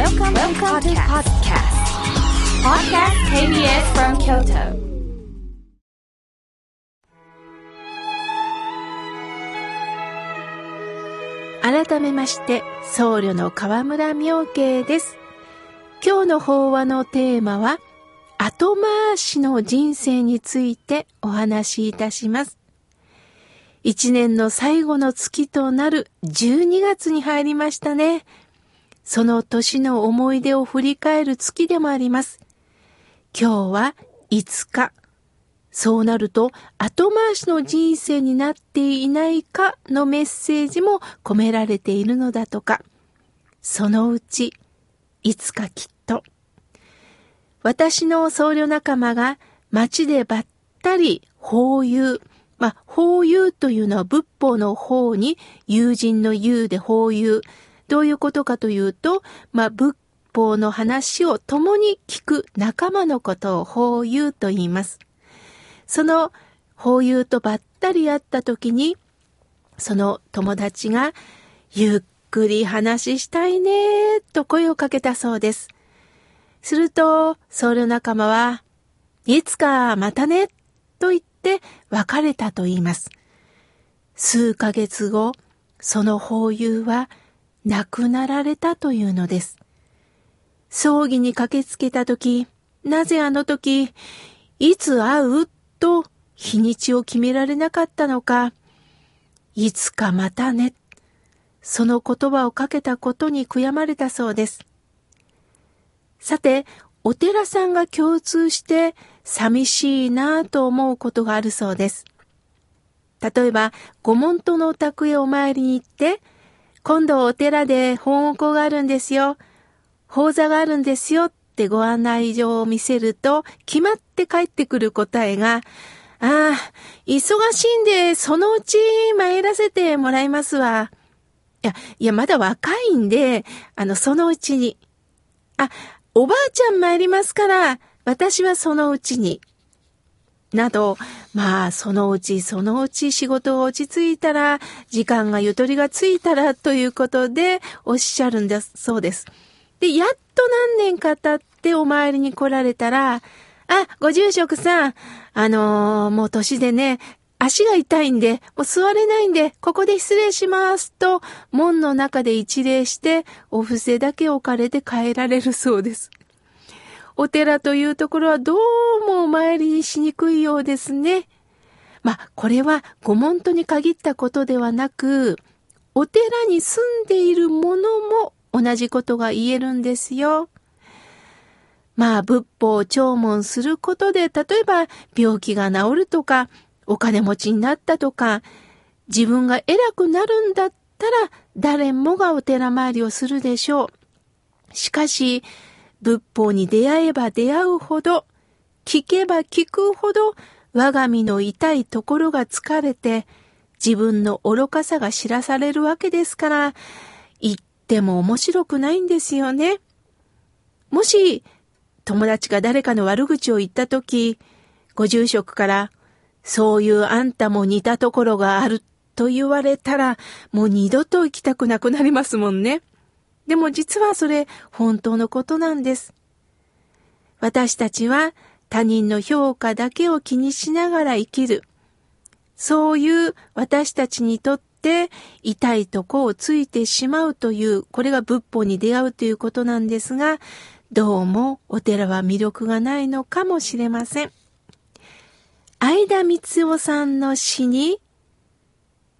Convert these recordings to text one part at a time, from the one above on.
Welcome, Welcome to podcast. Podcast KBS from Kyoto. 改めまして、僧侶の河村明慶です。今日の法話のテーマは、後回しの人生についてお話しいたします。一年の最後の月となる12月に入りましたね。その年の思い出を振り返る月でもあります。今日は5日。そうなると後回しの人生になっていないかのメッセージも込められているのだとか。そのうち、いつかきっと。私の僧侶仲間が街でばったり法友、まあ、法友というのは仏法の法に友人の友で法友。どういうことかというと、まあ、仏法の話を共に聞く仲間のことを法友と言います。その法友とばったり会った時に、その友達が、ゆっくり話したいね、と声をかけたそうです。すると、僧侶仲間は、いつかまたね、と言って別れたと言います。数ヶ月後、その法友は亡くなられたというのです。葬儀に駆けつけた時、なぜあの時、いつ会うと日にちを決められなかったのか、いつかまたね、その言葉をかけたことに悔やまれたそうです。さて、お寺さんが共通して寂しいなぁと思うことがあるそうです。例えば、ご門徒のお宅へお参りに行って、今度お寺で本屋があるんですよ。法座があるんですよってご案内状を見せると、決まって帰ってくる答えが、ああ、忙しいんで、そのうち参らせてもらいますわ。いや、いや、まだ若いんで、あの、そのうちに。あ、おばあちゃん参りますから、私はそのうちに。など、まあ、そのうちそのうち仕事が落ち着いたら、時間がゆとりがついたらということでおっしゃるんだそうです。で、やっと何年か経ってお参りに来られたら、あ、ご住職さん、あのーもう年でね、足が痛いんで、もう座れないんで、ここで失礼しますと、門の中で一礼して、お布施だけ置かれて帰られるそうです。お寺というところはどうもお参りにしにくいようですね。まあ、これはご門徒に限ったことではなく、お寺に住んでいる者も同じことが言えるんですよ。まあ、仏法を聴聞することで、例えば病気が治るとか、お金持ちになったとか、自分が偉くなるんだったら、誰もがお寺参りをするでしょう。しかし、仏法に出会えば出会うほど、聞けば聞くほど、我が身の痛いところが疲れて、自分の愚かさが知らされるわけですから、言っても面白くないんですよね。もし、友達が誰かの悪口を言ったとき、ご住職から、そういうあんたも似たところがあると言われたら、もう二度と行きたくなくなりますもんね。でも実はそれ本当のことなんです。私たちは他人の評価だけを気にしながら生きる。そういう私たちにとって痛いとこをついてしまうという、これが仏法に出会うということなんですが、どうもお寺は魅力がないのかもしれません。相田光夫さんの詩に、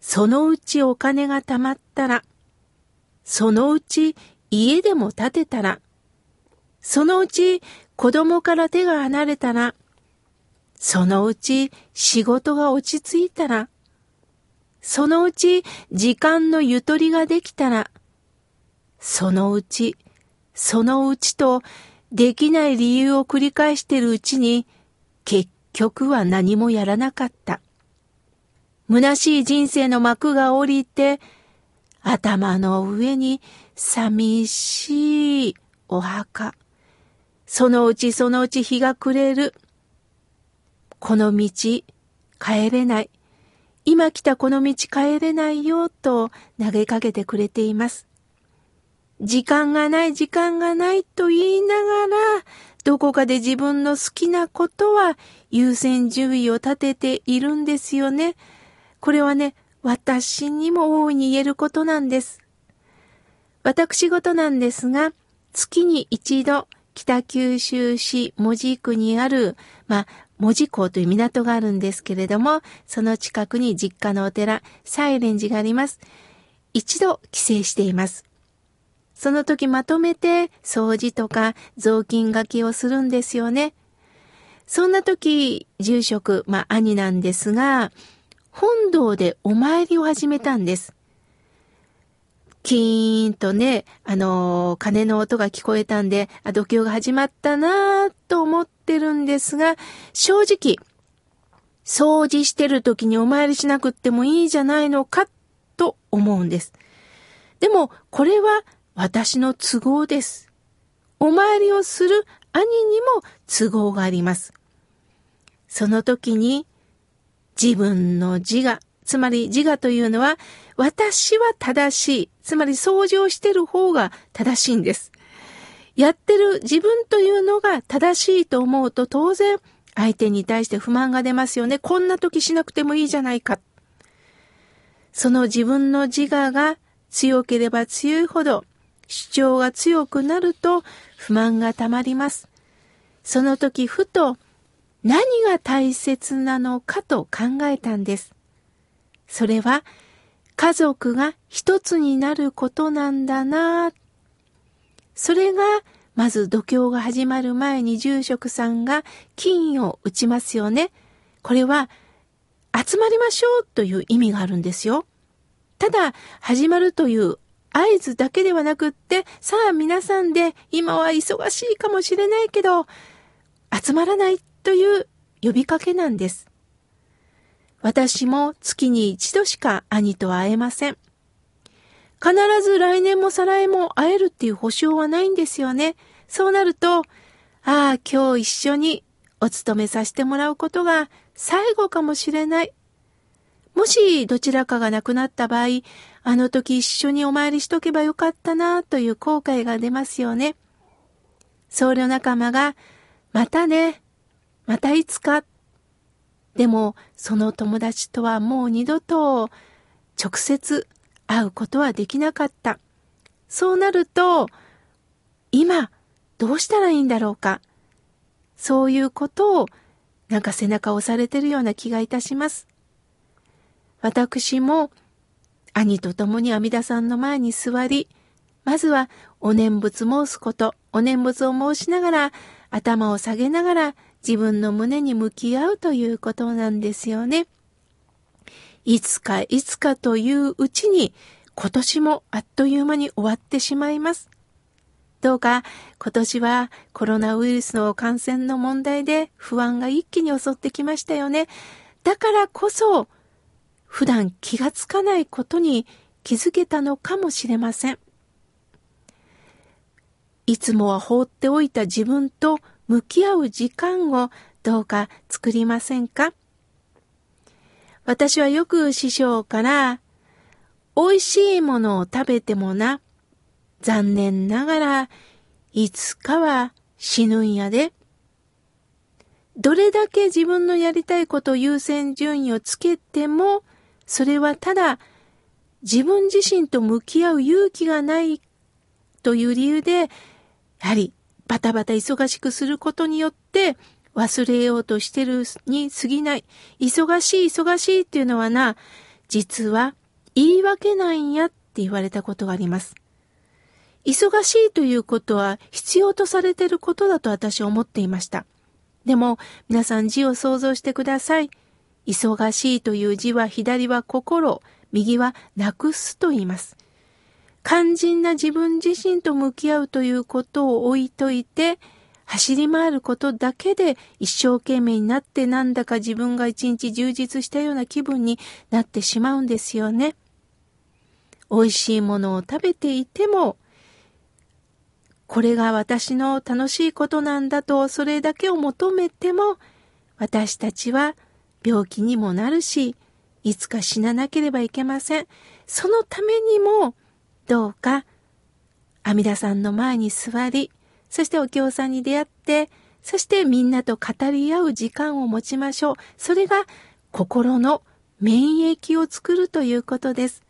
そのうちお金が貯まったら、そのうち家でも建てたら、そのうち子供から手が離れたら、そのうち仕事が落ち着いたら、そのうち時間のゆとりができたら、そのうち、そのうちとできない理由を繰り返してるうちに、結局は何もやらなかった。虚しい人生の幕が降りて、頭の上に寂しいお墓。そのうちそのうち日が暮れる。この道、帰れない。今来たこの道帰れないよ、と投げかけてくれています。時間がない、時間がないと言いながら、どこかで自分の好きなことは優先順位を立てているんですよね。これはね、私にも大いに言えることなんです。私事なんですが、月に一度、北九州市門司区にある、まあ、門司港という港があるんですけれども、その近くに実家のお寺、サイレン寺があります。一度帰省しています。その時まとめて掃除とか雑巾がけをするんですよね。そんな時、住職、まあ兄なんですが、本堂でお参りを始めたんです。キーンとね、あのー、鐘の音が聞こえたんで、あ、度胸が始まったなぁと思ってるんですが、正直、掃除してる時にお参りしなくってもいいじゃないのかと思うんです。でも、これは私の都合です。お参りをする兄にも都合があります。その時に自分の自我、つまり自我というのは私は正しい、つまり掃除をしてる方が正しいんです。やってる自分というのが正しいと思うと当然相手に対して不満が出ますよね。こんな時しなくてもいいじゃないか。その自分の自我が強ければ強いほど主張が強くなると不満がたまります。その時ふと何が大切なのかと考えたんです。それは家族が一つになることなんだなそれがまず度胸が始まる前に住職さんが金を打ちますよね。これは集まりましょうという意味があるんですよ。ただ始まるという合図だけではなくって、さあ皆さんで今は忙しいかもしれないけど、集まらないという呼びかけなんです。私も月に一度しか兄と会えません。必ず来年も再来も会えるっていう保証はないんですよね。そうなると、ああ、今日一緒にお勤めさせてもらうことが最後かもしれない。もしどちらかが亡くなった場合、あの時一緒にお参りしとけばよかったなという後悔が出ますよね。僧侶仲間が、またね、またいつか？でも、その友達とはもう二度と直接会うことはできなかった。そうなると、今、どうしたらいいんだろうか？そういうことを、なんか背中を押されてるような気がいたします。私も兄と共に阿弥陀さんの前に座り、まずはお念仏申すこと、お念仏を申しながら、頭を下げながら自分の胸に向き合うということなんですよね。いつかいつかといううちに今年もあっという間に終わってしまいます。どうか今年はコロナウイルスの感染の問題で不安が一気に襲ってきましたよね。だからこそ普段気がつかないことに気づけたのかもしれません。いつもは放っておいた自分と向き合う時間をどうか作りませんか？私はよく師匠から、美味しいものを食べてもな、残念ながらいつかは死ぬんやで。どれだけ自分のやりたいこと優先順位をつけても、それはただ自分自身と向き合う勇気がないという理由で、やはりバタバタ忙しくすることによって忘れようとしてるに過ぎない。忙しい忙しいっていうのはな、実は言い訳なんやって言われたことがあります。忙しいということは必要とされてることだと私は思っていました。でも皆さん字を想像してください。忙しいという字は左は心、右はなくすと言います。肝心な自分自身と向き合うということを置いといて、走り回ることだけで一生懸命になってなんだか自分が一日充実したような気分になってしまうんですよね。美味しいものを食べていても、これが私の楽しいことなんだとそれだけを求めても、私たちは病気にもなるし、いつか死ななければいけません。そのためにも、どうか阿弥陀さんの前に座り、そしてお経さんに出会って、そしてみんなと語り合う時間を持ちましょう。それが心の免疫を作るということです。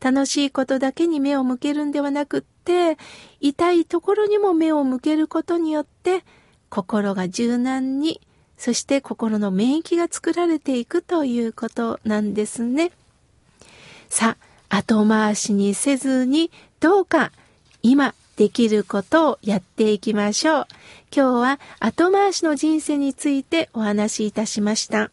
楽しいことだけに目を向けるんではなくって、痛いところにも目を向けることによって、心が柔軟に、そして心の免疫が作られていくということなんですね。さあ、後回しにせずに、どうか今できることをやっていきましょう。今日は後回しの人生についてお話しいたしました。